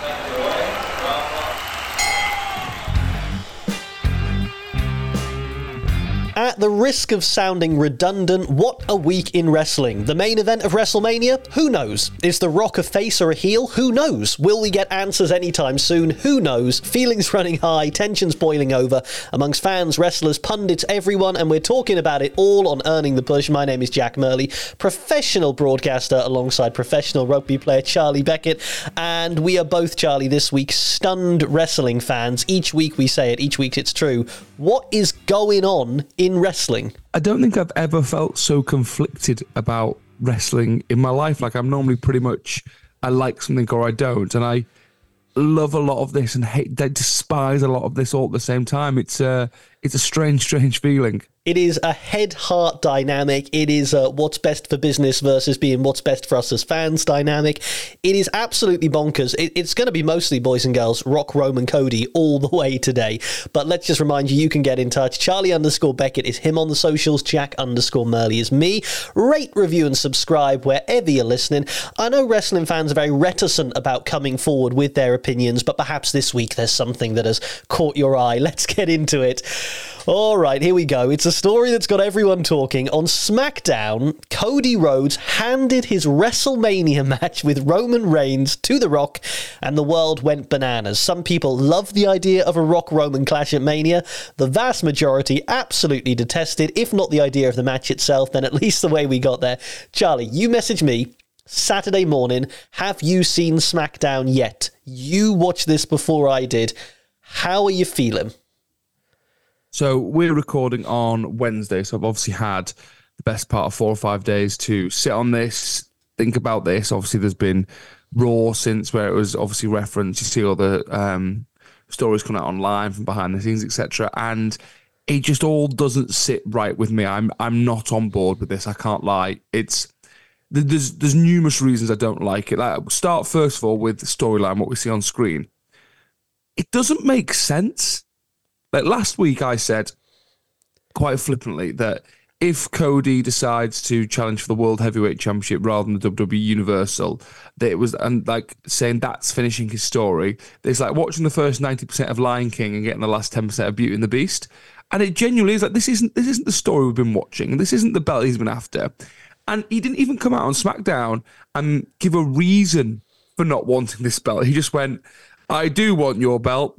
Thank you. The risk of sounding redundant, what a week in wrestling. The main event of WrestleMania? Who knows? Is The Rock a face or a heel? Who knows? Will we get answers anytime soon? Who knows? Feelings running high, tensions boiling over amongst fans, wrestlers, pundits, everyone, and we're talking about it all on Earning the Push. My name is Jack Murley, professional broadcaster alongside professional rugby player Charlie Beckett, and we are both, Charlie, this week stunned wrestling fans. Each week we say it, each week it's true. What is going on in wrestling? I don't think I've ever felt so conflicted about wrestling in my life. Like I'm normally pretty much I like something or I don't, and I love a lot of this and hate, despise a lot of this all at the same time. It's a it's a strange, strange feeling. It is a head heart dynamic. It is what's best for business versus being what's best for us as fans dynamic. It is absolutely bonkers. It, it's going to be mostly boys and girls, Rock, Roman, Cody all the way today. But let's just remind you, you can get in touch. Charlie underscore Beckett is him on the socials. Jack underscore Murley is me. Rate, review, and subscribe wherever you're listening. I know wrestling fans are very reticent about coming forward with their opinions, but perhaps this week there's something that has caught your eye. Let's get into it. All right, here we go. It's a story that's got everyone talking. On SmackDown, Cody Rhodes handed his WrestleMania match with Roman Reigns to The Rock, and the world went bananas. Some people love the idea of a Rock Roman clash at Mania. The vast majority absolutely detested, if not the idea of the match itself, then at least the way we got there. Charlie, you messaged me Saturday morning. Have you seen SmackDown yet? You watched this before I did. How are you feeling? So we're recording on Wednesday, so I've obviously had the best part of four or five days to sit on this, think about this. Obviously, there's been Raw since where it was obviously referenced. You see all the um, stories coming out online from behind the scenes, etc. And it just all doesn't sit right with me. I'm I'm not on board with this. I can't lie. It's there's there's numerous reasons I don't like it. Like start first of all with the storyline, what we see on screen. It doesn't make sense like last week, I said quite flippantly that if Cody decides to challenge for the World Heavyweight Championship rather than the WWE Universal, that it was and like saying that's finishing his story. It's like watching the first ninety percent of Lion King and getting the last ten percent of Beauty and the Beast. And it genuinely is like this isn't this isn't the story we've been watching, this isn't the belt he's been after. And he didn't even come out on SmackDown and give a reason for not wanting this belt. He just went, I do want your belt,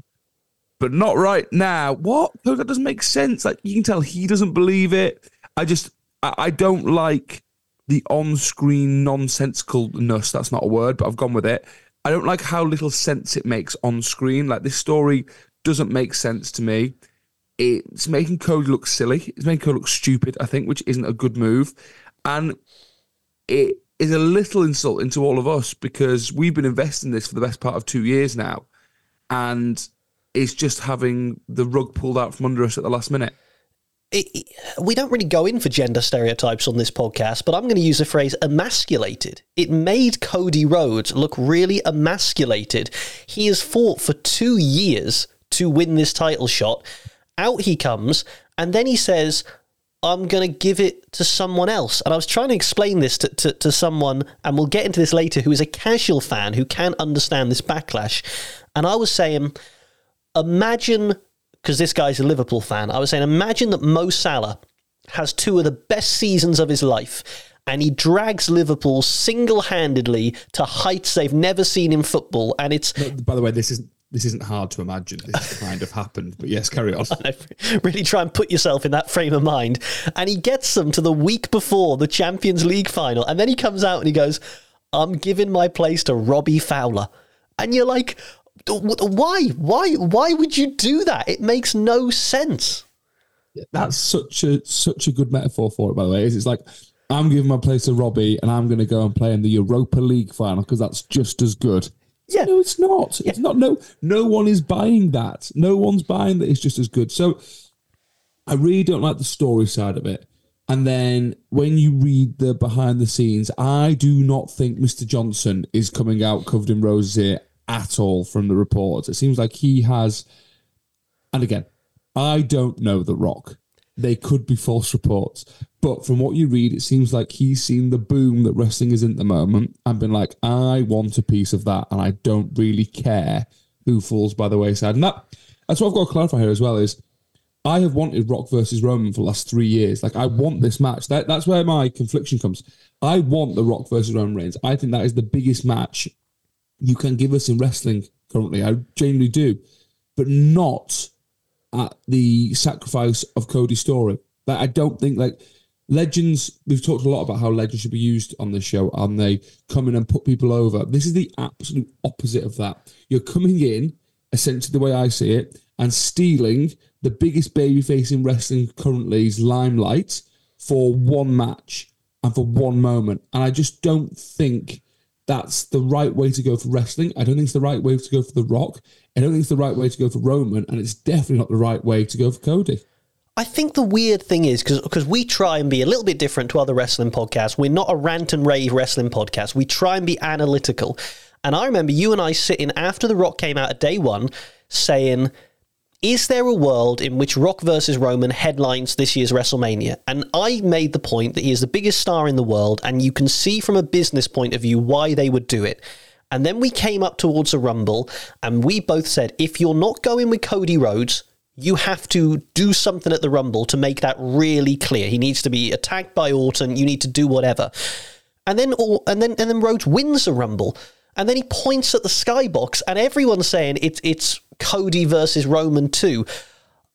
but not right now. What? No, that doesn't make sense. Like you can tell he doesn't believe it. I just I, I don't like the on-screen nonsensicalness. That's not a word, but I've gone with it. I don't like how little sense it makes on screen. Like this story doesn't make sense to me. It's making Cody look silly. It's making Cody look stupid. I think, which isn't a good move, and it is a little insulting to all of us because we've been investing this for the best part of two years now, and is just having the rug pulled out from under us at the last minute. It, we don't really go in for gender stereotypes on this podcast, but I'm going to use the phrase emasculated. It made Cody Rhodes look really emasculated. He has fought for two years to win this title shot. Out he comes, and then he says, I'm going to give it to someone else. And I was trying to explain this to, to, to, someone, and we'll get into this later, who is a casual fan who can't understand this backlash. And I was saying, imagine, because this guy's a Liverpool fan, I was saying, imagine that Mo Salah has two of the best seasons of his life and he drags Liverpool single handedly to heights they've never seen in football. And it's. By the way, this isn't. this isn't hard to imagine. This kind of happened, but yes, carry on. really try and put yourself in that frame of mind. And he gets them to the week before the Champions League final, and then he comes out and he goes, "I'm giving my place to Robbie Fowler," and you're like, why? Why? Why would you do that? It makes no sense. That's such a such a good metaphor for it. By the way, is it's like I'm giving my place to Robbie, and I'm going to go and play in the Europa League final because that's just as good. Yeah. No, it's not. Yeah. It's not. No, no one is buying that. No one's buying that. It's just as good. So, I really don't like the story side of it. And then when you read the behind the scenes, I do not think Mr. Johnson is coming out covered in roses here at all from the reports. It seems like he has, and again, I don't know The Rock, they could be false reports. But from what you read, it seems like he's seen the boom that wrestling is in at the moment and been like, I want a piece of that, and I don't really care who falls by the wayside. And that that's what I've got to clarify here as well is I have wanted Rock versus Roman for the last three years. Like I want this match. That, that's where my confliction comes. I want the Rock versus Roman Reigns. I think that is the biggest match you can give us in wrestling currently. I genuinely do, but not at the sacrifice of Cody's story. Like I don't think like legends. We've talked a lot about how legends should be used on this show, and they come in and put people over. This is the absolute opposite of that. You're coming in essentially the way I see it and stealing the biggest babyface in wrestling currently's limelight for one match and for one moment. And I just don't think that's the right way to go for wrestling. I don't think it's the right way to go for The Rock. I don't think it's the right way to go for Roman. And it's definitely not the right way to go for Cody. I think the weird thing is because we try and be a little bit different to other wrestling podcasts. We're not a rant and rave wrestling podcast. We try and be analytical. And I remember you and I sitting after The Rock came out at day one saying, is there a world in which Rock versus Roman headlines this year's WrestleMania? And I made the point that he is the biggest star in the world, and you can see from a business point of view why they would do it. And then we came up towards a Rumble, and we both said, if you're not going with Cody Rhodes, you have to do something at the Rumble to make that really clear. He needs to be attacked by Orton. You need to do whatever. And then, and then, and then Rhodes wins the Rumble, and then he points at the skybox, and everyone's saying it's it's Cody versus Roman 2.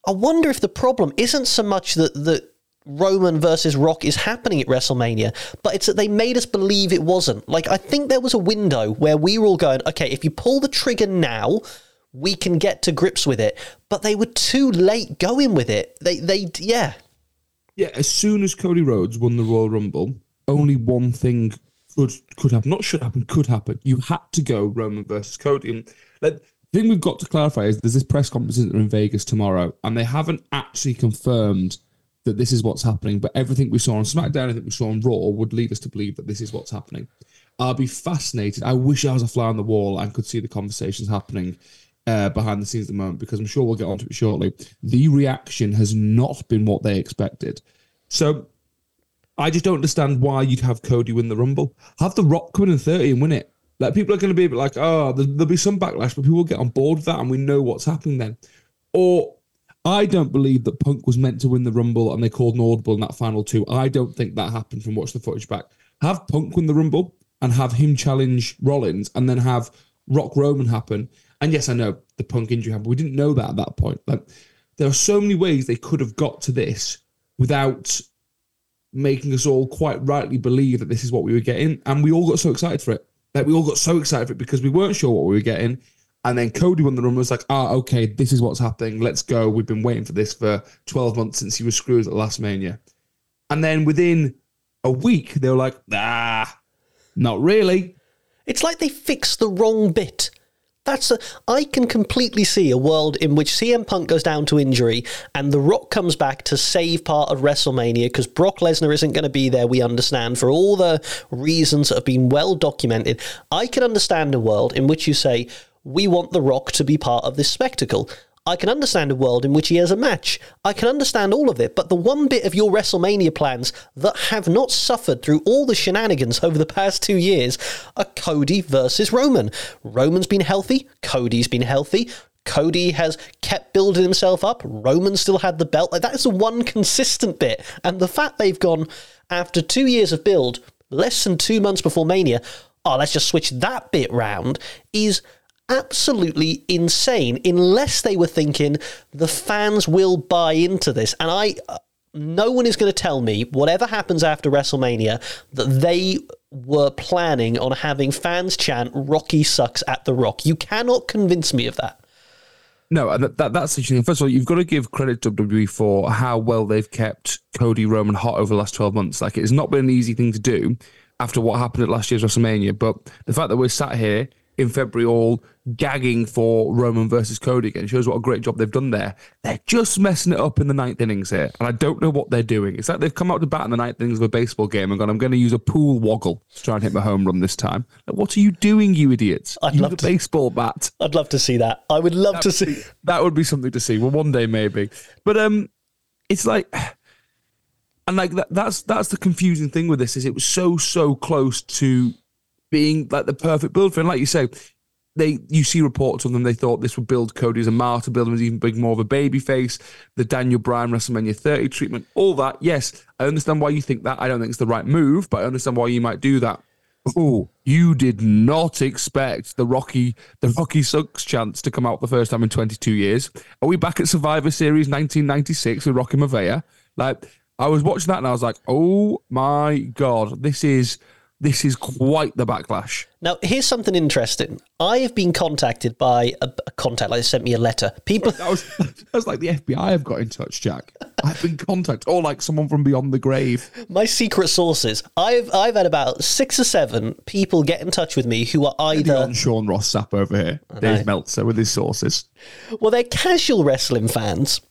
I wonder if the problem isn't so much that, that Roman versus Rock is happening at WrestleMania, but it's that they made us believe it wasn't. Like, I think there was a window where we were all going, okay, if you pull the trigger now, we can get to grips with it. But they were too late going with it. They, they, yeah. Yeah, as soon as Cody Rhodes won the Royal Rumble, only one thing could could happen. Not should happen, could happen. You had to go Roman versus Cody. And like, the thing we've got to clarify is there's this press conference in Vegas tomorrow, and they haven't actually confirmed that this is what's happening. But everything we saw on SmackDown, everything we saw on Raw, would lead us to believe that this is what's happening. I'll be fascinated. I wish I was a fly on the wall and could see the conversations happening uh, behind the scenes at the moment because I'm sure we'll get onto it shortly. The reaction has not been what they expected. So I just don't understand why you'd have Cody win the Rumble. Have The Rock come in 30 and win it. Like people are going to be a bit like, oh, there'll be some backlash, but people will get on board with that, and we know what's happening then. Or I don't believe that Punk was meant to win the Rumble and they called an audible in that final two. I don't think that happened from watch the footage back. Have Punk win the Rumble and have him challenge Rollins, and then have Rock Roman happen. And yes, I know the Punk injury happened. We didn't know that at that point. Like there are so many ways they could have got to this without making us all quite rightly believe that this is what we were getting, and we all got so excited for it. Like we all got so excited for it because we weren't sure what we were getting. And then Cody won the run was like, ah, okay, this is what's happening. Let's go. We've been waiting for this for 12 months since he was screwed at the last mania. And then within a week, they were like, ah, not really. It's like they fixed the wrong bit. That's a, I can completely see a world in which CM Punk goes down to injury and The Rock comes back to save part of WrestleMania because Brock Lesnar isn't going to be there. We understand for all the reasons that have been well documented. I can understand a world in which you say we want The Rock to be part of this spectacle. I can understand a world in which he has a match. I can understand all of it, but the one bit of your WrestleMania plans that have not suffered through all the shenanigans over the past two years are Cody versus Roman. Roman's been healthy, Cody's been healthy. Cody has kept building himself up. Roman still had the belt. Like that is the one consistent bit. And the fact they've gone after two years of build, less than two months before Mania, oh, let's just switch that bit round is absolutely insane unless they were thinking the fans will buy into this. And I. No one is going to tell me, whatever happens after WrestleMania, that they were planning on having fans chant Rocky sucks at The Rock. You cannot convince me of that. No, that, that, that's the thing. First of all, you've got to give credit to WWE for how well they've kept Cody Roman hot over the last 12 months. Like, it's not been an easy thing to do after what happened at last year's WrestleMania. But the fact that we're sat here in February all gagging for Roman versus Cody again shows what a great job they've done there. They're just messing it up in the ninth innings here, and I don't know what they're doing. It's like they've come out to bat in the ninth innings of a baseball game and gone, "I'm going to use a pool woggle to try and hit my home run this time." Like, what are you doing, you idiots? I'd use love a to, baseball bat. I'd love to see that. I would love that to see be, that. Would be something to see. Well, one day maybe, but um. it's like and like that, that's that's the confusing thing with this is it was so so close to being like the perfect build for and like you say they you see reports on them they thought this would build Cody as a martyr build him as even big more of a baby face. The Daniel Bryan WrestleMania 30 treatment all that. Yes I understand why you think that. I don't think it's the right move but I understand why you might do that. Oh you did not expect the Rocky the Rocky sucks chance to come out the first time in 22 years. Are we back at Survivor Series 1996 with Rocky Maivia? Like I was watching that and I was like, oh my God, this is this is quite the backlash. Now, here's something interesting. I have been contacted by a, a contact, like they sent me a letter. People, that was, that was like the FBI have got in touch, Jack. I've been contacted, or like someone from beyond the grave. My secret sources. I've I've had about six or seven people get in touch with me who are either on Sean Ross Sapp over here, Dave Meltzer with his sources. Well, they're casual wrestling fans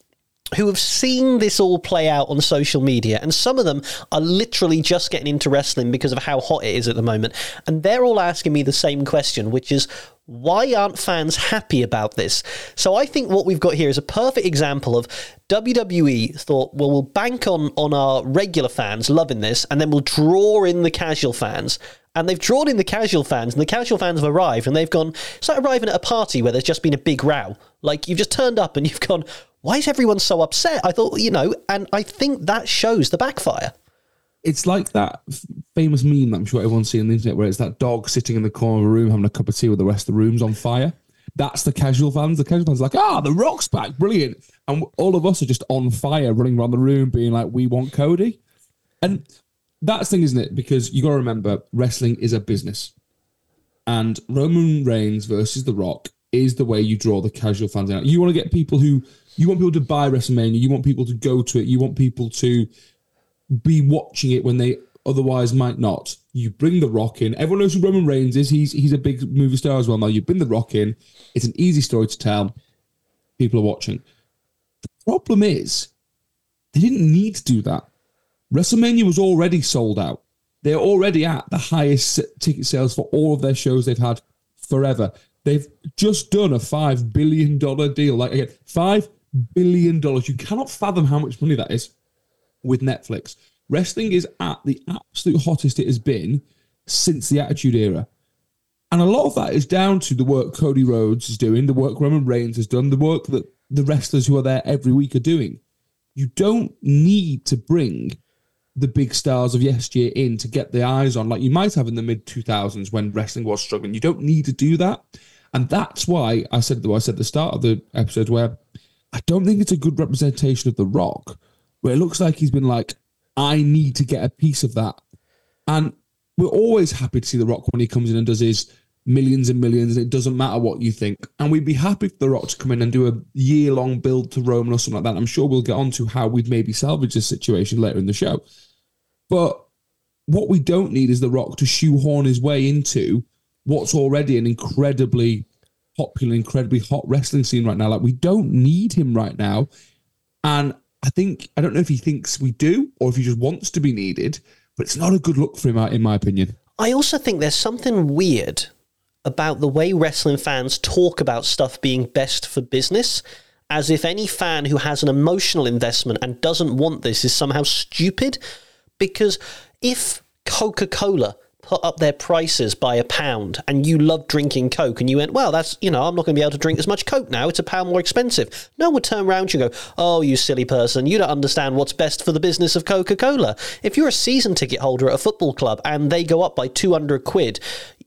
who have seen this all play out on social media, and some of them are literally just getting into wrestling because of how hot it is at the moment. And they're all asking me the same question, which is why aren't fans happy about this? So I think what we've got here is a perfect example of WWE thought, well, we'll bank on on our regular fans loving this, and then we'll draw in the casual fans. And they've drawn in the casual fans, and the casual fans have arrived, and they've gone. It's like arriving at a party where there's just been a big row. Like you've just turned up and you've gone, why is everyone so upset? I thought, you know, and I think that shows the backfire. It's like that famous meme that I'm sure everyone's seen on the internet where it's that dog sitting in the corner of a room having a cup of tea with the rest of the room's on fire. That's the casual fans. The casual fans are like, ah, the rock's back, brilliant. And all of us are just on fire, running around the room, being like, we want Cody. And that's the thing, isn't it? Because you got to remember, wrestling is a business. And Roman Reigns versus The Rock is the way you draw the casual fans out. You want to get people who you want people to buy WrestleMania. You want people to go to it. You want people to be watching it when they otherwise might not. You bring the Rock in. Everyone knows who Roman Reigns is. He's he's a big movie star as well. Now you bring the Rock in. It's an easy story to tell. People are watching. The problem is they didn't need to do that. WrestleMania was already sold out. They're already at the highest ticket sales for all of their shows they've had forever. They've just done a five billion dollar deal. Like again, five billion dollars. You cannot fathom how much money that is with Netflix. Wrestling is at the absolute hottest it has been since the Attitude Era. And a lot of that is down to the work Cody Rhodes is doing, the work Roman Reigns has done, the work that the wrestlers who are there every week are doing. You don't need to bring the big stars of yesteryear in to get the eyes on, like you might have in the mid 2000s when wrestling was struggling. You don't need to do that. And that's why I said, though, I said the start of the episode where I don't think it's a good representation of The Rock, where it looks like he's been like, I need to get a piece of that. And we're always happy to see The Rock when he comes in and does his millions and millions, and it doesn't matter what you think. And we'd be happy for The Rock to come in and do a year long build to Roman or something like that. I'm sure we'll get on to how we'd maybe salvage this situation later in the show. But what we don't need is The Rock to shoehorn his way into what's already an incredibly popular, incredibly hot wrestling scene right now. Like, we don't need him right now. And I think, I don't know if he thinks we do or if he just wants to be needed, but it's not a good look for him, in my opinion. I also think there's something weird about the way wrestling fans talk about stuff being best for business, as if any fan who has an emotional investment and doesn't want this is somehow stupid. Because if Coca Cola put up their prices by a pound and you love drinking Coke and you went, well, that's, you know, I'm not going to be able to drink as much Coke now. It's a pound more expensive. No one would turn around and go, oh, you silly person. You don't understand what's best for the business of Coca Cola. If you're a season ticket holder at a football club and they go up by 200 quid,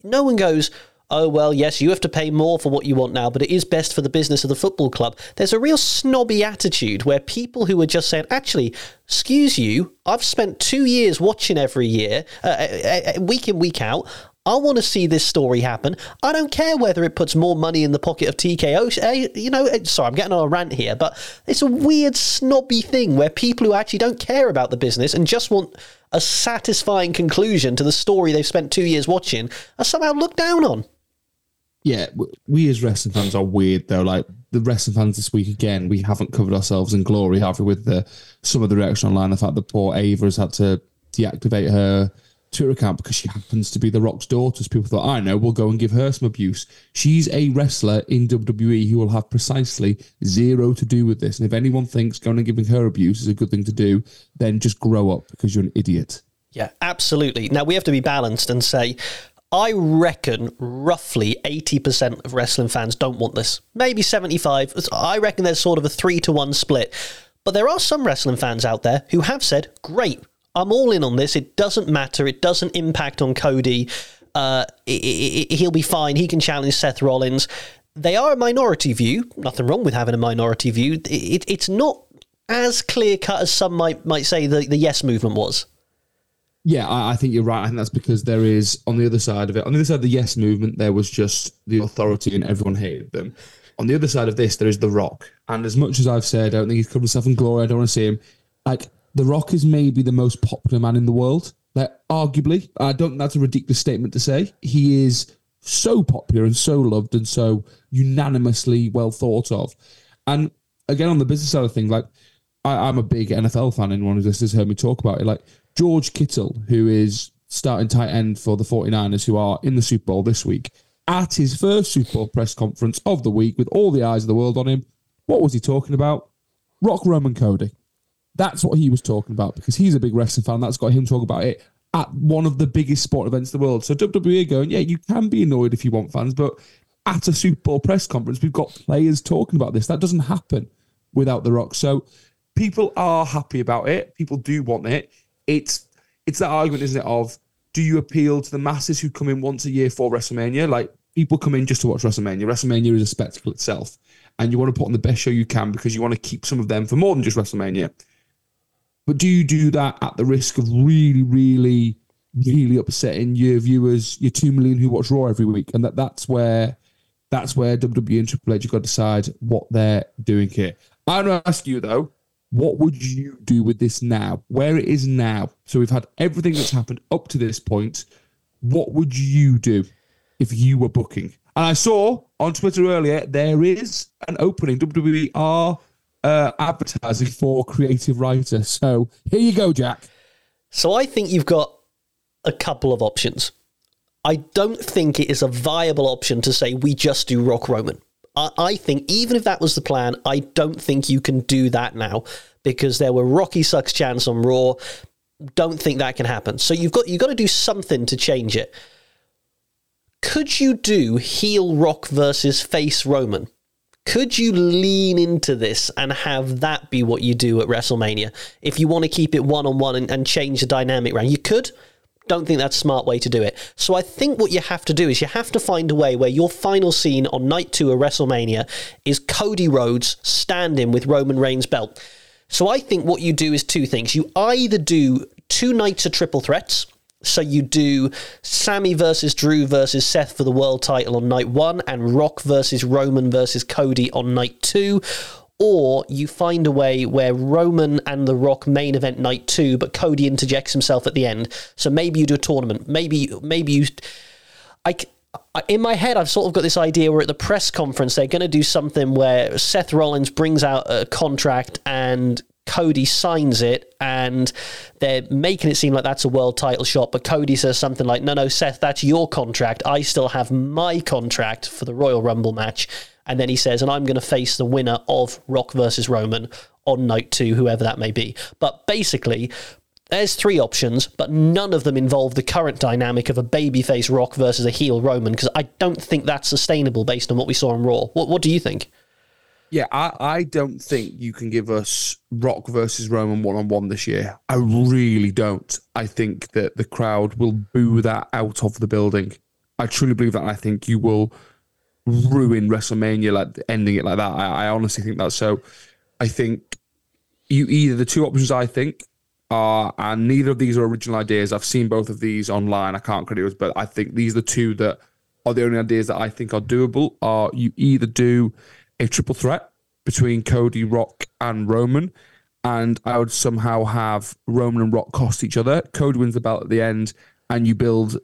no one goes, oh, well, yes, you have to pay more for what you want now, but it is best for the business of the football club. There's a real snobby attitude where people who are just saying, actually, excuse you, I've spent two years watching every year, uh, uh, uh week in, week out. I want to see this story happen. I don't care whether it puts more money in the pocket of TKO. You know, sorry, I'm getting on a rant here, but it's a weird snobby thing where people who actually don't care about the business and just want a satisfying conclusion to the story they've spent two years watching are somehow looked down on yeah, we as wrestling fans are weird though. Like the wrestling fans this week again, we haven't covered ourselves in glory, have we? With the some of the reaction online, the fact that poor Ava has had to deactivate her Twitter account because she happens to be The Rock's daughter. So people thought, I know, we'll go and give her some abuse. She's a wrestler in WWE who will have precisely zero to do with this. And if anyone thinks going and giving her abuse is a good thing to do, then just grow up because you're an idiot. Yeah, absolutely. Now we have to be balanced and say, I reckon roughly 80% of wrestling fans don't want this. Maybe 75. I reckon there's sort of a three to one split. But there are some wrestling fans out there who have said, great, I'm all in on this. It doesn't matter. It doesn't impact on Cody. Uh, he'll be fine. He can challenge Seth Rollins. They are a minority view. Nothing wrong with having a minority view. it's not as clear cut as some might might say the, the yes movement was. Yeah, I, I, think you're right. I think that's because there is on the other side of it, on the other side of the yes movement, there was just the authority and everyone hated them. On the other side of this, there is The Rock. And as much as I've said, I don't think he's covered himself in glory, I don't want to see him. Like, the Rock is maybe the most popular man in the world. Like, arguably, I don't that's a ridiculous statement to say. He is so popular and so loved and so unanimously well thought of. And again, on the business side of things, like, I, am a big NFL fan. Anyone who's has heard me talk about it. Like, George Kittle, who is starting tight end for the 49ers, who are in the Super Bowl this week, at his first Super Bowl press conference of the week with all the eyes of the world on him, what was he talking about? Rock Roman Cody. That's what he was talking about because he's a big wrestling fan. That's got him talking about it at one of the biggest sport events in the world. So WWE going, yeah, you can be annoyed if you want fans, but at a Super Bowl press conference, we've got players talking about this. That doesn't happen without The Rock. So people are happy about it. People do want it. It's it's that argument, isn't it? Of do you appeal to the masses who come in once a year for WrestleMania? Like people come in just to watch WrestleMania. WrestleMania is a spectacle itself, and you want to put on the best show you can because you want to keep some of them for more than just WrestleMania. But do you do that at the risk of really, really, really upsetting your viewers, your two million who watch Raw every week? And that that's where that's where WWE and Triple H have got to decide what they're doing here. I'm going to ask you though, what would you do with this now? Where it is now? So we've had everything that's happened up to this point. What would you do if you were booking? And I saw on Twitter earlier there is an opening. WWE are uh, advertising for creative writer. So here you go, Jack. So I think you've got a couple of options. I don't think it is a viable option to say we just do Rock Roman. I, I think even if that was the plan, I don't think you can do that now because there were Rocky sucks chants on Raw. Don't think that can happen. So you've got you've got to do something to change it. Could you do heel Rock versus face Roman? Could you lean into this and have that be what you do at WrestleMania? If you want to keep it one on one and change the dynamic around, you could. Don't think that's a smart way to do it. So I think what you have to do is you have to find a way where your final scene on night two of WrestleMania is Cody Rhodes standing with Roman Reigns' belt. So I think what you do is two things. You either do two nights of triple threats so you do Sami versus Drew versus Seth for the world title on night one, and Rock versus Roman versus Cody on night two. Or you find a way where Roman and The Rock main event night two, but Cody interjects himself at the end. So maybe you do a tournament. Maybe maybe you. I, in my head, I've sort of got this idea where at the press conference they're going to do something where Seth Rollins brings out a contract and Cody signs it and they're making it seem like that's a world title shot, but Cody says something like, No, no, Seth, that's your contract. I still have my contract for the Royal Rumble match. And then he says, And I'm going to face the winner of Rock versus Roman on night two, whoever that may be. But basically, there's three options, but none of them involve the current dynamic of a babyface Rock versus a heel Roman, because I don't think that's sustainable based on what we saw on Raw. What, what do you think? Yeah, I, I don't think you can give us Rock versus Roman one on one this year. I really don't. I think that the crowd will boo that out of the building. I truly believe that. I think you will ruin WrestleMania, like ending it like that. I, I honestly think that. So I think you either the two options I think are, and neither of these are original ideas. I've seen both of these online. I can't credit it, but I think these are the two that are the only ideas that I think are doable. Are you either do a triple threat between Cody, Rock, and Roman. And I would somehow have Roman and Rock cost each other. Cody wins the belt at the end, and you build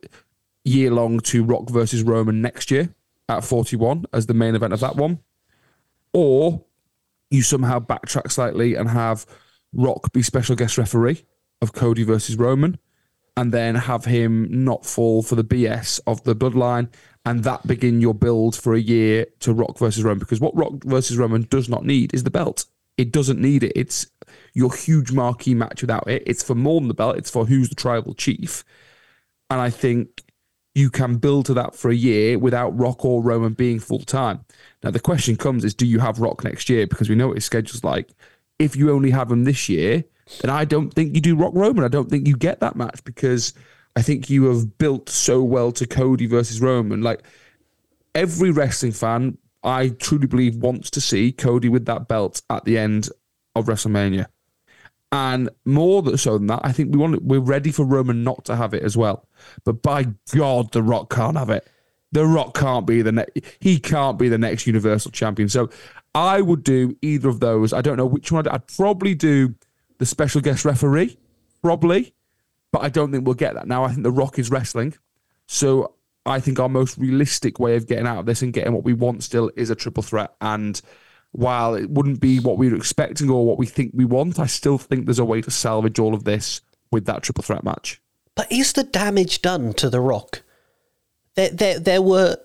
year long to Rock versus Roman next year at 41 as the main event of that one. Or you somehow backtrack slightly and have Rock be special guest referee of Cody versus Roman. and then have him not fall for the BS of the bloodline, and that begin your build for a year to Rock versus Roman. Because what Rock versus Roman does not need is the belt. It doesn't need it. It's your huge marquee match without it. It's for more than the belt. It's for who's the tribal chief. And I think you can build to that for a year without Rock or Roman being full time. Now the question comes is do you have Rock next year? Because we know what his schedule's like. If you only have him this year, then I don't think you do Rock Roman. I don't think you get that match because I think you have built so well to Cody versus Roman. Like every wrestling fan, I truly believe wants to see Cody with that belt at the end of WrestleMania. And more so than that, I think we want we're ready for Roman not to have it as well. But by God, The Rock can't have it. The Rock can't be the next. He can't be the next Universal Champion. So I would do either of those. I don't know which one. I'd, I'd probably do the special guest referee, probably, but I don't think we'll get that. Now I think The Rock is wrestling, so I think our most realistic way of getting out of this and getting what we want still is a triple threat and while it wouldn't be what we were expecting or what we think we want, I still think there's a way to salvage all of this with that triple threat match. But is the damage done to The Rock? There, there, there were.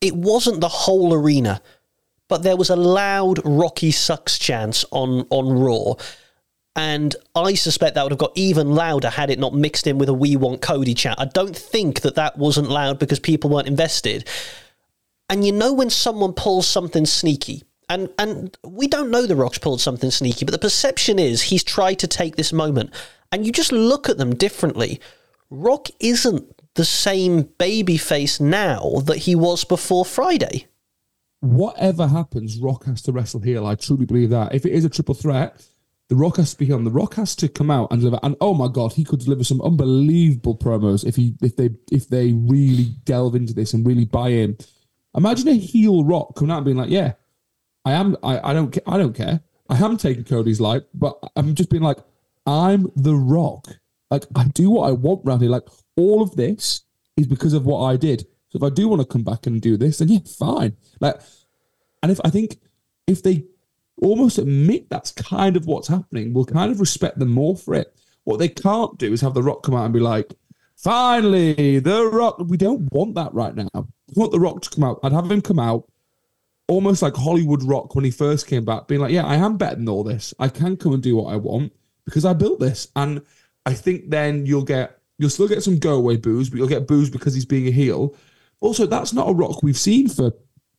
It wasn't the whole arena, but there was a loud Rocky sucks chance on on Raw, and I suspect that would have got even louder had it not mixed in with a "We Want Cody" chant. I don't think that that wasn't loud because people weren't invested. And you know when someone pulls something sneaky, and and we don't know the Rock's pulled something sneaky, but the perception is he's tried to take this moment, and you just look at them differently. Rock isn't the same baby face now that he was before Friday. Whatever happens, Rock has to wrestle heel. I truly believe that. If it is a triple threat, the Rock has to be on. The Rock has to come out and deliver. And oh my God, he could deliver some unbelievable promos if he if they if they really delve into this and really buy in. Imagine a heel Rock coming out and being like, "Yeah, I am. I, I don't. I don't care. I am taken Cody's life, but I'm just being like, I'm the Rock. Like I do what I want around here. Like all of this is because of what I did. So if I do want to come back and do this, then yeah, fine. Like, and if I think if they almost admit that's kind of what's happening, we'll kind of respect them more for it. What they can't do is have the Rock come out and be like, finally, the Rock. We don't want that right now. We want the Rock to come out. I'd have him come out almost like Hollywood Rock when he first came back, being like, "Yeah, I am better than all this. I can come and do what I want because I built this." And I think then you'll get you'll still get some go away boos, but you'll get boos because he's being a heel. Also, that's not a Rock we've seen for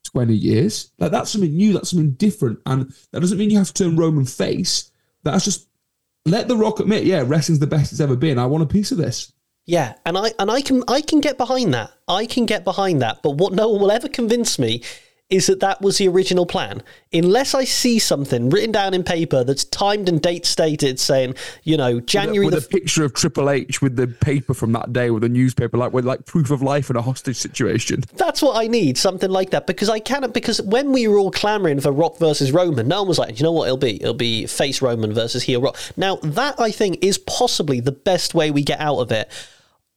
twenty years. Like that's something new. That's something different, and that doesn't mean you have to turn Roman face. That's just let the Rock admit, yeah, wrestling's the best it's ever been. I want a piece of this. Yeah, and I and I can I can get behind that. I can get behind that. But what no one will ever convince me is that that was the original plan. Unless I see something written down in paper that's timed and date stated, saying, you know, January with, a, with the picture of Triple H with the paper from that day with a newspaper, like with like proof of life in a hostage situation. That's what I need, something like that, because I cannot. Because when we were all clamoring for Rock versus Roman, no one was like, you know what, it'll be, it'll be face Roman versus heel Rock. Now that I think is possibly the best way we get out of it.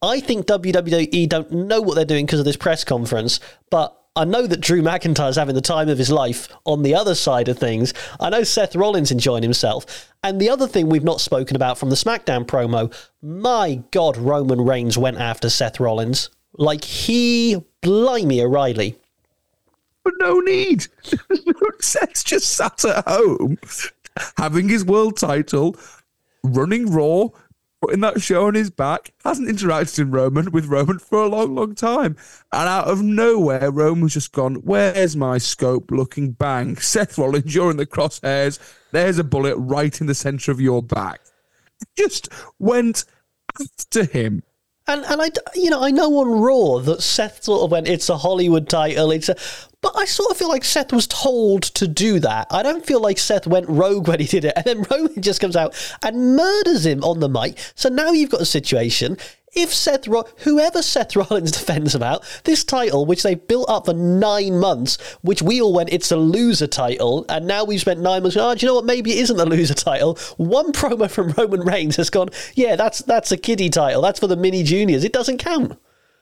I think WWE don't know what they're doing because of this press conference, but I know that Drew McIntyre's having the time of his life on the other side of things. I know Seth Rollins enjoying himself. And the other thing we've not spoken about from the SmackDown promo, my God, Roman Reigns went after Seth Rollins. Like he, blimey, O'Reilly. But no need. Seth's just sat at home having his world title, running Raw, putting that show on his back, hasn't interacted in Roman with Roman for a long, long time. And out of nowhere, Roman's just gone, Where's my scope? Looking bang. Seth Rollins, you're in the crosshairs. There's a bullet right in the center of your back. Just went after him. And and I, you know, I know on Raw that Seth sort of went, it's a Hollywood title, it's a, but I sort of feel like Seth was told to do that. I don't feel like Seth went rogue when he did it, and then Roman just comes out and murders him on the mic. So now you've got a situation if Seth, Ro- whoever Seth Rollins defends about this title, which they built up for nine months, which we all went, it's a loser title, and now we've spent nine months. Oh, do you know what? Maybe it isn't a loser title. One promo from Roman Reigns has gone, yeah, that's that's a kiddie title. That's for the mini juniors. It doesn't count.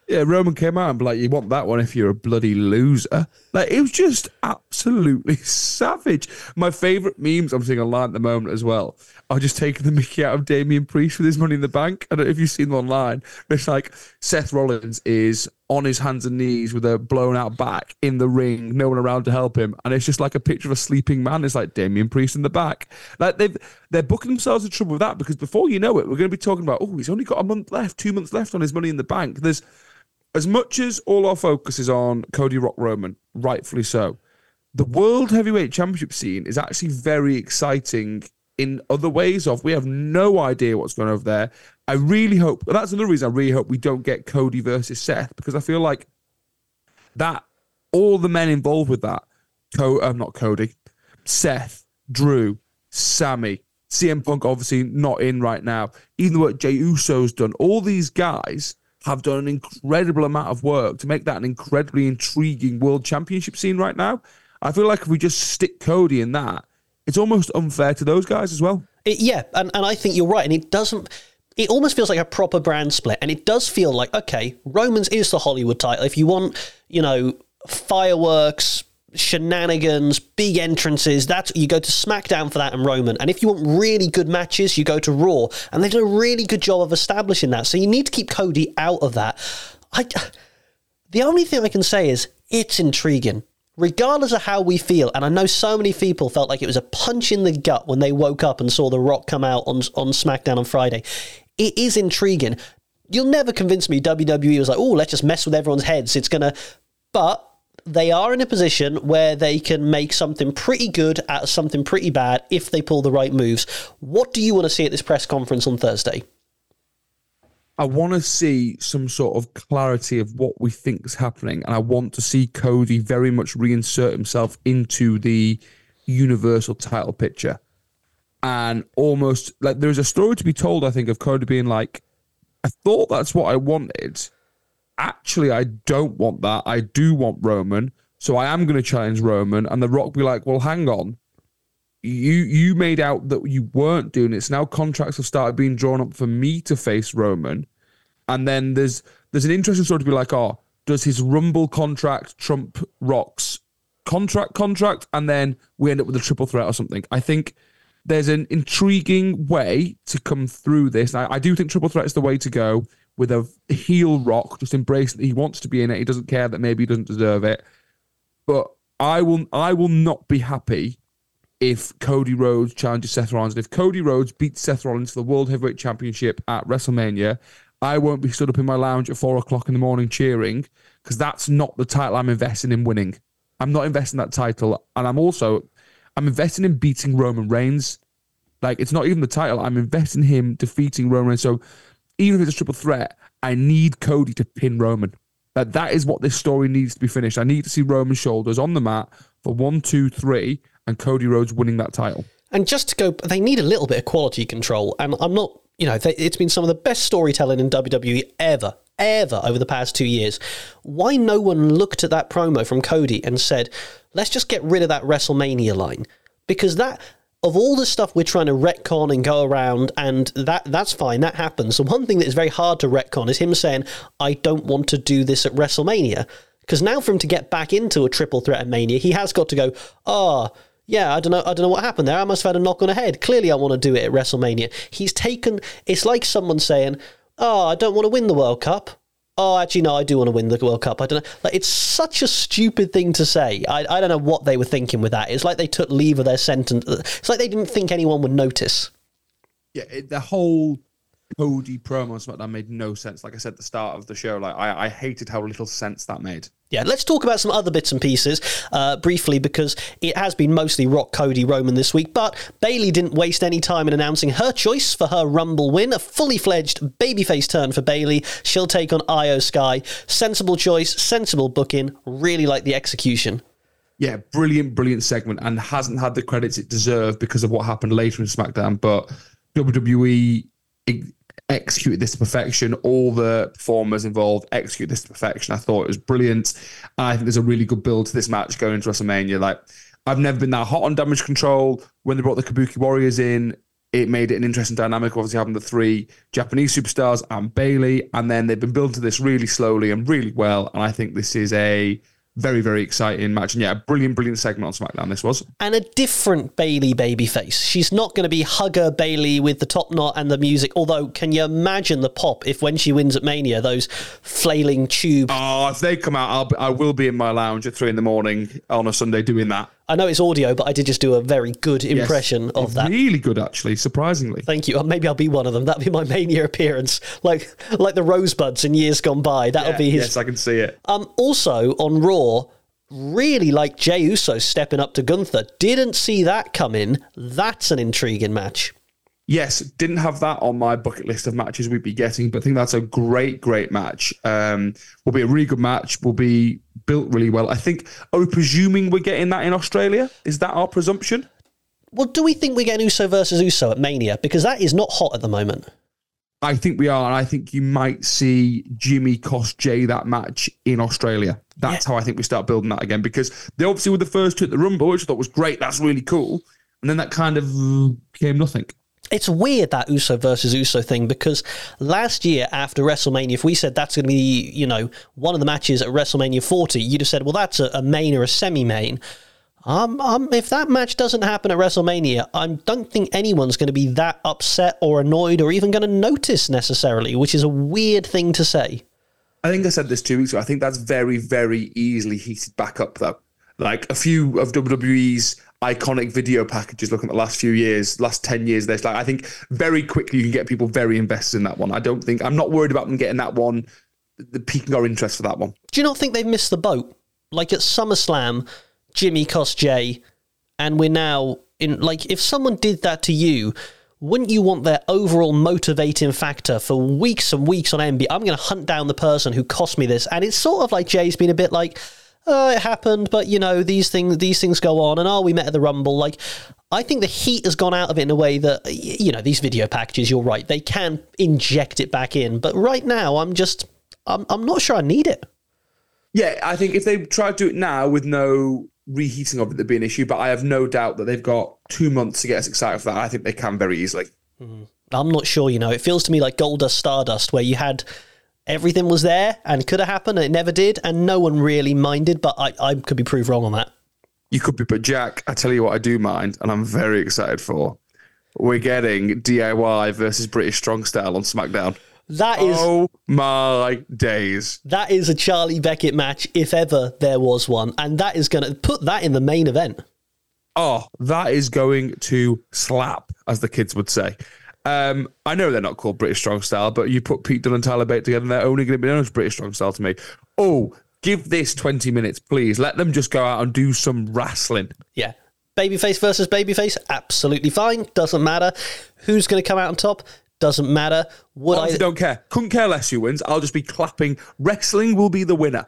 Yeah, Roman came out and be like, "You want that one if you're a bloody loser." Like it was just absolutely savage. My favorite memes I'm seeing online at the moment as well are just taking the Mickey out of Damian Priest with his money in the bank. I don't know if you've seen them online. It's like Seth Rollins is on his hands and knees with a blown out back in the ring, no one around to help him, and it's just like a picture of a sleeping man. It's like Damian Priest in the back. Like they've they're booking themselves in trouble with that because before you know it, we're going to be talking about oh he's only got a month left, two months left on his money in the bank. There's as much as all our focus is on Cody Rock Roman, rightfully so, the World Heavyweight Championship scene is actually very exciting in other ways of we have no idea what's going on over there. I really hope that's another reason I really hope we don't get Cody versus Seth because I feel like that all the men involved with that, Co- uh, not Cody, Seth, Drew, Sami, CM Punk obviously not in right now. Even the work Jey Uso's done, all these guys have done an incredible amount of work to make that an incredibly intriguing world championship scene right now. I feel like if we just stick Cody in that, it's almost unfair to those guys as well. It, yeah, and, and I think you're right. And it doesn't, it almost feels like a proper brand split. And it does feel like, okay, Romans is the Hollywood title. If you want, you know, fireworks, shenanigans, big entrances. That's you go to SmackDown for that and Roman. And if you want really good matches, you go to Raw. And they've done a really good job of establishing that. So you need to keep Cody out of that. I, the only thing I can say is it's intriguing. Regardless of how we feel, and I know so many people felt like it was a punch in the gut when they woke up and saw The Rock come out on, on SmackDown on Friday. It is intriguing. You'll never convince me WWE was like, oh, let's just mess with everyone's heads. It's going to. But they are in a position where they can make something pretty good at something pretty bad if they pull the right moves. What do you want to see at this press conference on Thursday? I want to see some sort of clarity of what we think is happening, and I want to see Cody very much reinsert himself into the universal title picture. And almost like there's a story to be told, I think, of Cody being like, I thought that's what I wanted, actually, I don't want that. I do want Roman. So I am going to challenge Roman. And The Rock be like, well, hang on. You you made out that you weren't doing it. So now contracts have started being drawn up for me to face Roman. And then there's there's an interesting story to be like, oh, does his Rumble contract trump Rock's contract contract? And then we end up with a triple threat or something. I think there's an intriguing way to come through this. I, I do think triple threat is the way to go with a heel rock, just embrace that he wants to be in it. He doesn't care that maybe he doesn't deserve it. But I will I will not be happy if Cody Rhodes challenges Seth Rollins. And if Cody Rhodes beats Seth Rollins for the World Heavyweight Championship at WrestleMania, I won't be stood up in my lounge at four o'clock in the morning cheering because that's not the title I'm investing in winning. I'm not investing that title, and I'm also I'm investing in beating Roman Reigns. Like it's not even the title. I'm investing him defeating Roman Reigns. So even if it's a triple threat, I need Cody to pin Roman. That that is what this story needs to be finished. I need to see Roman's shoulders on the mat for one, two, three, and Cody Rhodes winning that title. And just to go, they need a little bit of quality control. And I'm not, you know, they, it's been some of the best storytelling in WWE ever, ever over the past two years. Why no one looked at that promo from Cody and said, let's just get rid of that WrestleMania line? Because that of all the stuff we're trying to retcon and go around, and that that's fine, that happens. The one thing that is very hard to retcon is him saying, "I don't want to do this at WrestleMania," because now for him to get back into a triple threat at Mania, he has got to go, "Ah." Oh, yeah, I don't know. I don't know what happened there. I must have had a knock on the head. Clearly, I want to do it at WrestleMania. He's taken. It's like someone saying, "Oh, I don't want to win the World Cup oh, actually, no, I do want to win the World Cup. I don't know. Like, it's such a stupid thing to say. I, I don't know what they were thinking with that. It's like they took leave of their sentence. It's like they didn't think anyone would notice. Yeah, it, the whole Cody promo SmackDown made no sense. Like I said at the start of the show, like I, I hated how little sense that made. Yeah, let's talk about some other bits and pieces uh, briefly because it has been mostly Rock, Cody, Roman this week. But Bayley didn't waste any time in announcing her choice for her Rumble win, a fully fledged babyface turn for Bayley. She'll take on Iyo Sky. Sensible choice, sensible booking. Really like the execution. Yeah, brilliant, brilliant segment, and hasn't had the credits it deserved because of what happened later in SmackDown. But WWE executed this to perfection. All the performers involved executed this to perfection. I thought it was brilliant. I think there's a really good build to this match going into WrestleMania. Like, I've never been that hot on damage control. When they brought the Kabuki Warriors in, it made it an interesting dynamic. Obviously, having the three Japanese superstars and Bayley, and then they've been building to this really slowly and really well. And I think this is a very, very exciting match. And yeah, a brilliant, brilliant segment on SmackDown this was. And a different Bayley babyface. She's not going to be hugger Bayley with the top knot and the music. Although, can you imagine the pop if when she wins at Mania, those flailing tubes? Oh, if they come out, I'll be, I will be in my lounge at three in the morning on a Sunday doing that. I know it's audio, but I did just do a very good impression yes. of that. Really good, actually, surprisingly. Thank you. Maybe I'll be one of them. That'll be my mania appearance, like like the Rosebuds in years gone by. That'll yeah, be his. Yes, I can see it. Um, also on Raw, really like Jey Uso stepping up to Gunther. Didn't see that coming. That's an intriguing match. Yes, didn't have that on my bucket list of matches we'd be getting, but I think that's a great, great match. Um, will be a really good match. Will be built really well. I think. Are we presuming we're getting that in Australia? Is that our presumption? Well, do we think we're getting Uso versus Uso at Mania? Because that is not hot at the moment. I think we are, and I think you might see Jimmy cost Jey that match in Australia. That's yeah. how I think we start building that again because they obviously were the first two at the Rumble, which I thought was great. That's really cool, and then that kind of became nothing. It's weird that Uso versus Uso thing because last year after WrestleMania, if we said that's going to be, you know, one of the matches at WrestleMania 40, you'd have said, well, that's a, a main or a semi main. Um, um, if that match doesn't happen at WrestleMania, I don't think anyone's going to be that upset or annoyed or even going to notice necessarily, which is a weird thing to say. I think I said this two weeks ago. I think that's very, very easily heated back up, though. Like a few of WWE's iconic video packages looking at the last few years, last 10 years, there's like, I think very quickly you can get people very invested in that one. I don't think, I'm not worried about them getting that one, the peaking our interest for that one. Do you not think they've missed the boat? Like at SummerSlam, Jimmy cost Jey, and we're now in, like, if someone did that to you, wouldn't you want their overall motivating factor for weeks and weeks on MB? I'm going to hunt down the person who cost me this. And it's sort of like Jey's been a bit like, oh, it happened, but you know, these things these things go on, and oh, we met at the Rumble. Like, I think the heat has gone out of it in a way that you know these video packages. You're right; they can inject it back in, but right now, I'm just I'm I'm not sure I need it. Yeah, I think if they try to do it now with no reheating of it, there'd be an issue. But I have no doubt that they've got two months to get us excited for that. I think they can very easily. Mm-hmm. I'm not sure. You know, it feels to me like Goldust Stardust, where you had everything was there and could have happened and it never did and no one really minded but I, I could be proved wrong on that. You could be but jack i tell you what i do mind and i'm very excited for. We're getting diy versus british strong style on smackdown. That is oh my days. That is a charlie beckett match if ever there was one and that is going to put that in the main event. Oh that is going to slap as the kids would say um, I know they're not called British Strong Style, but you put Pete Dunne and Tyler Bate together, and they're only going to be known as British Strong Style to me. Oh, give this 20 minutes, please. Let them just go out and do some wrestling. Yeah. Babyface versus babyface, absolutely fine. Doesn't matter. Who's going to come out on top? Doesn't matter. Would I don't care. Couldn't care less who wins. I'll just be clapping. Wrestling will be the winner.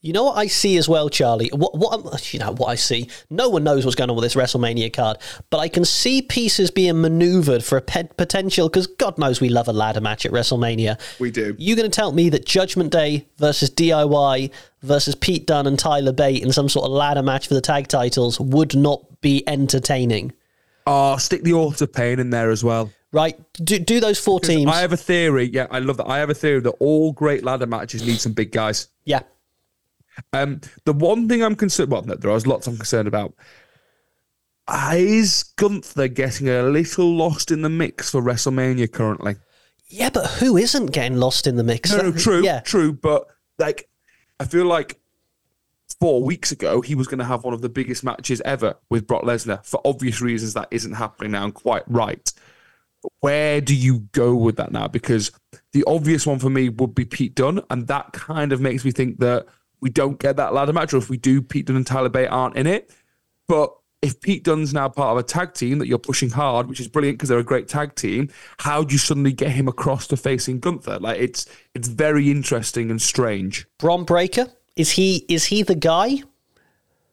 You know what I see as well, Charlie. What what you know what I see. No one knows what's going on with this WrestleMania card, but I can see pieces being manoeuvred for a potential. Because God knows we love a ladder match at WrestleMania. We do. You going to tell me that Judgment Day versus DIY versus Pete Dunne and Tyler Bate in some sort of ladder match for the tag titles would not be entertaining? Oh, stick the Authors of Pain in there as well. Right, do, do those four teams. I have a theory. Yeah, I love that. I have a theory that all great ladder matches need some big guys. Yeah, um, the one thing I'm concerned, well, no, there are lots I'm concerned about. Is Gunther getting a little lost in the mix for WrestleMania currently? Yeah, but who isn't getting lost in the mix? No, no, true, yeah. true. But like, I feel like four weeks ago he was going to have one of the biggest matches ever with Brock Lesnar. For obvious reasons, that isn't happening now, and quite right. Where do you go with that now? Because the obvious one for me would be Pete Dunne, and that kind of makes me think that we don't get that ladder match, or if we do, Pete Dunne and Tyler Bate aren't in it. But if Pete Dunne's now part of a tag team that you're pushing hard, which is brilliant because they're a great tag team, how do you suddenly get him across to facing Gunther? Like it's it's very interesting and strange. Bron Breakker is he is he the guy?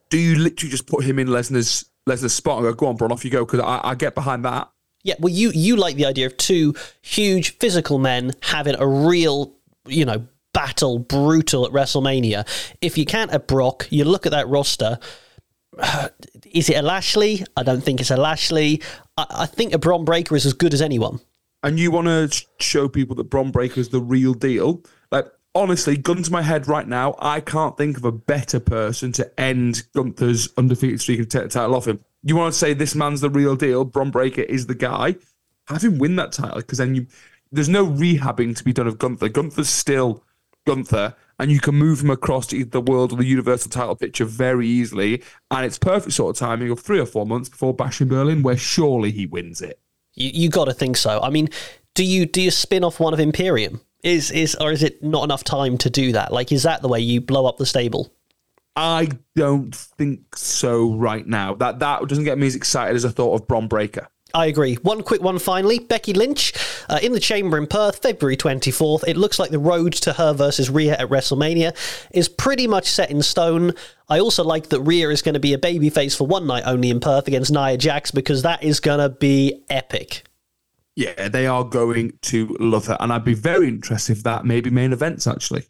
Do you literally just put him in Lesnar's Lesnar's spot and go, go on, Bron, off you go? Because I, I get behind that. Yeah, well, you you like the idea of two huge physical men having a real, you know, battle brutal at WrestleMania. If you can't have Brock, you look at that roster. is it a Lashley? I don't think it's a Lashley. I, I think a Bron Breakker is as good as anyone. And you want to show people that Bron Breakker is the real deal? Like, honestly, gun to my head right now, I can't think of a better person to end Gunther's undefeated streak and take the title off him. You want to say this man's the real deal? Bron Breakker is the guy. Have him win that title because then you there's no rehabbing to be done of Gunther. Gunther's still Gunther, and you can move him across to either the world or the universal title picture very easily. And it's perfect sort of timing of three or four months before Bash in Berlin, where surely he wins it. You, you got to think so. I mean, do you do you spin off one of Imperium? Is is or is it not enough time to do that? Like, is that the way you blow up the stable? I don't think so right now. That that doesn't get me as excited as I thought of Bron Breakker. I agree. One quick one finally. Becky Lynch uh, in the Chamber in Perth, February 24th. It looks like the road to her versus Rhea at WrestleMania is pretty much set in stone. I also like that Rhea is going to be a babyface for one night only in Perth against Nia Jax because that is going to be epic. Yeah, they are going to love her. And I'd be very interested if that maybe main events actually.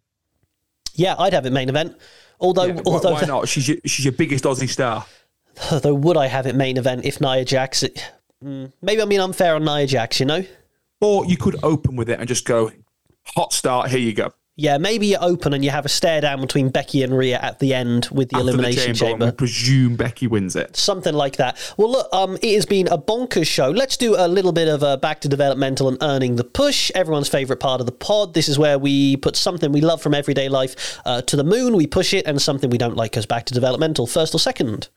Yeah, I'd have it main event. Although, yeah, although why not? She's your, she's your biggest Aussie star. Though, would I have it main event if Nia Jax? Mm, maybe I'm being unfair on Nia Jax, you know? Or you could open with it and just go, hot start, here you go. Yeah, maybe you open and you have a stare down between Becky and Rhea at the end with the After elimination the chamber. chamber. presume Becky wins it. Something like that. Well, look, um, it has been a bonkers show. Let's do a little bit of a back to developmental and earning the push. Everyone's favorite part of the pod. This is where we put something we love from everyday life uh, to the moon. We push it, and something we don't like goes back to developmental. First or second?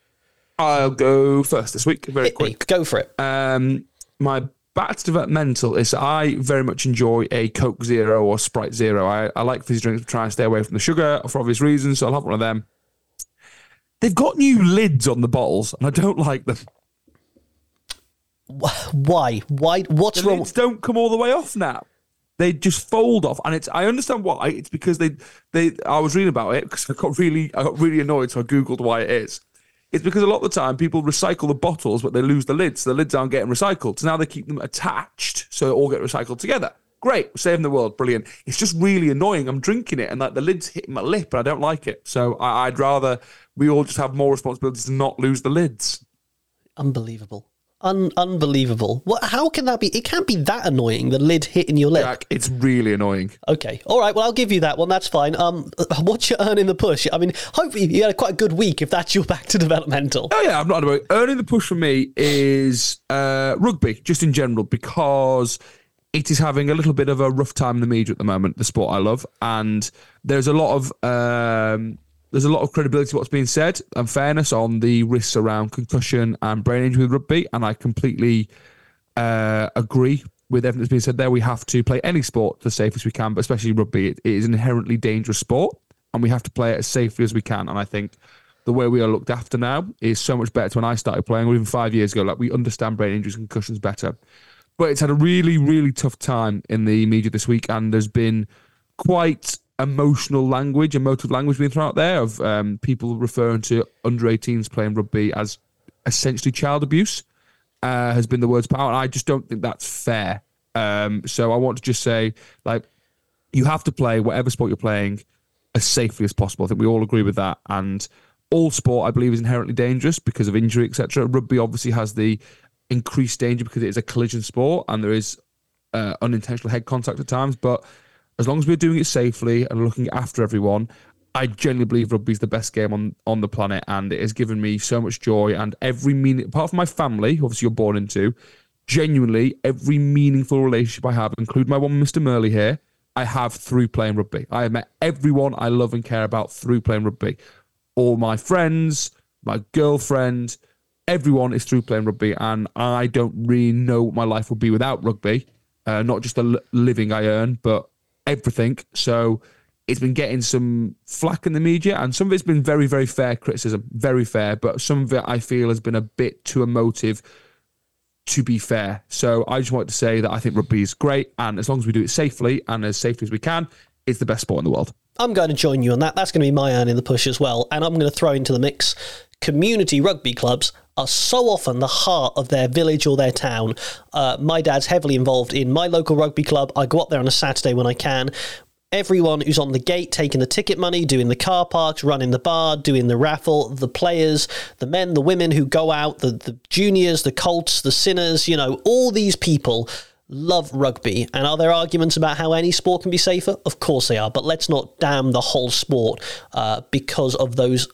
I'll go first this week. Very Hit quick. Me. Go for it. Um, my back to developmental is I very much enjoy a Coke Zero or Sprite Zero. I, I like fizzy drinks, but try and stay away from the sugar for obvious reasons. So I'll have one of them. They've got new lids on the bottles, and I don't like them. Why? Why? What's the wrong? Lids don't come all the way off now. They just fold off, and it's. I understand why. It's because they. They. I was reading about it because I got really. I got really annoyed, so I googled why it is. It's because a lot of the time people recycle the bottles, but they lose the lids. So the lids aren't getting recycled. So now they keep them attached, so they all get recycled together. Great, saving the world, brilliant. It's just really annoying. I'm drinking it, and like the lid's hitting my lip, and I don't like it. So I, I'd rather we all just have more responsibility to not lose the lids. Unbelievable. Un- unbelievable. What? How can that be? It can't be that annoying. The lid hitting your lip. Jack, it's really annoying. Okay. All right. Well, I'll give you that one. That's fine. Um, what's your earning the push? I mean, hopefully you had quite a good week if that's your back to developmental. Oh yeah, I'm not about earning the push for me is uh, rugby, just in general, because it is having a little bit of a rough time in the media at the moment. The sport I love, and there's a lot of um, there's a lot of credibility to what's being said and fairness on the risks around concussion and brain injury with rugby. And I completely uh, agree with everything that's been said there. We have to play any sport the safest we can, but especially rugby. it, it is an inherently dangerous sport, and we have to play it as safely as we can. And I think the way we are looked after now is so much better to when I started playing, or even five years ago. Like we understand brain injuries and concussions better. But it's had a really, really tough time in the media this week, and there's been quite emotional language, emotive language being thrown out there of um, people referring to under 18s playing rugby as essentially child abuse uh, has been the words out. And I just don't think that's fair. Um, so I want to just say, like, you have to play whatever sport you're playing as safely as possible. I think we all agree with that. And all sport, I believe, is inherently dangerous because of injury, etc. Rugby obviously has the increased danger because it is a collision sport and there is uh, unintentional head contact at times. But as long as we're doing it safely and looking after everyone, I genuinely believe rugby is the best game on, on the planet, and it has given me so much joy. And every meaning, apart from my family, obviously you're born into, genuinely every meaningful relationship I have, including my one, Mr. Murley here, I have through playing rugby. I have met everyone I love and care about through playing rugby. All my friends, my girlfriend, everyone is through playing rugby, and I don't really know what my life would be without rugby. Uh, not just the living I earn, but everything. So it's been getting some flack in the media, and some of it's been very, very fair criticism, very fair. But some of it I feel has been a bit too emotive. To be fair, so I just wanted to say that I think rugby is great, and as long as we do it safely and as safely as we can, it's the best sport in the world. I'm going to join you on that. That's going to be my earning the push as well, and I'm going to throw into the mix community rugby clubs are so often the heart of their village or their town. Uh, my dad's heavily involved in my local rugby club. I go up there on a Saturday when I can. everyone who's on the gate taking the ticket money, doing the car parks, running the bar, doing the raffle, the players, the men, the women who go out, the, the juniors, the colts, the sinners, you know, all these people love rugby. And are there arguments about how any sport can be safer? Of course they are, but let's not damn the whole sport uh, because of those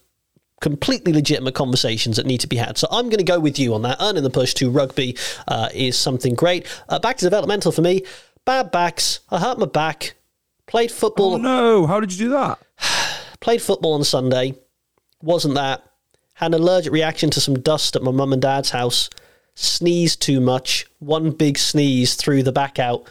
completely legitimate conversations that need to be had. So I'm going to go with you on that. Earning the push to rugby uh, is something great. Uh, back to developmental for me. Bad backs. I hurt my back. Played football. Oh no! How did you do that? Played football on Sunday. Wasn't that. Had an allergic reaction to some dust at my mum and dad's house. Sneezed too much. One big sneeze threw the back out.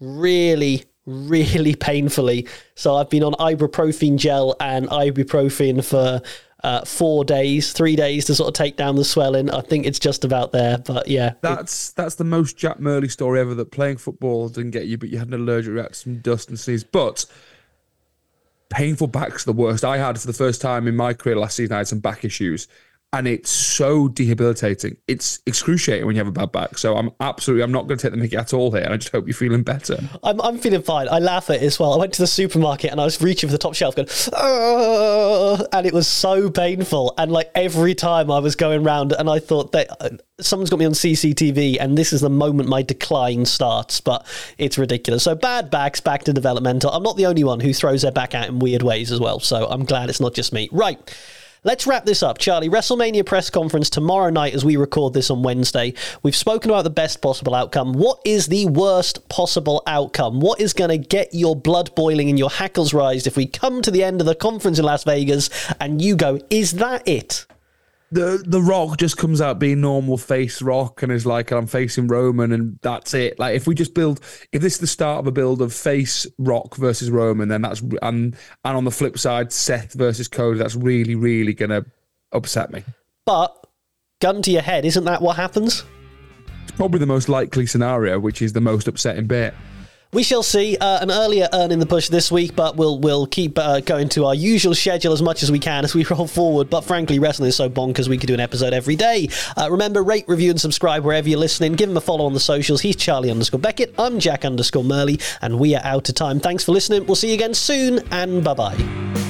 Really, really painfully. So I've been on ibuprofen gel and ibuprofen for uh, four days, three days to sort of take down the swelling. I think it's just about there, but yeah, that's that's the most Jack Murley story ever. That playing football didn't get you, but you had an allergic reaction to dust and sneeze. But painful back's the worst. I had for the first time in my career last season. I had some back issues, and it's so debilitating. It's excruciating when you have a bad back. So I'm absolutely, I'm not going to take the mickey at all here. And I just hope you're feeling better. I'm, I'm feeling fine. I laugh at it as well. I went to the supermarket and I was reaching for the top shelf going, and it was so painful. And like every time I was going round and I thought that uh, someone's got me on CCTV and this is the moment my decline starts, but it's ridiculous. So bad backs, back to developmental. I'm not the only one who throws their back out in weird ways as well. So I'm glad it's not just me. Right. Let's wrap this up, Charlie. WrestleMania press conference tomorrow night as we record this on Wednesday. We've spoken about the best possible outcome. What is the worst possible outcome? What is going to get your blood boiling and your hackles raised if we come to the end of the conference in Las Vegas and you go, is that it? The the Rock just comes out being normal face Rock and is like, I'm facing Roman and that's it. Like if we just build, if this is the start of a build of face Rock versus Roman, then that's and and on the flip side, Seth versus Cody, that's really really gonna upset me. But gun to your head, isn't that what happens? It's probably the most likely scenario, which is the most upsetting bit. We shall see uh, an earlier earning the push this week, but we'll we'll keep uh, going to our usual schedule as much as we can as we roll forward. But frankly, wrestling is so bonkers we could do an episode every day. Uh, remember, rate, review, and subscribe wherever you're listening. Give him a follow on the socials. He's Charlie underscore Beckett. I'm Jack underscore Murley, and we are out of time. Thanks for listening. We'll see you again soon, and bye bye.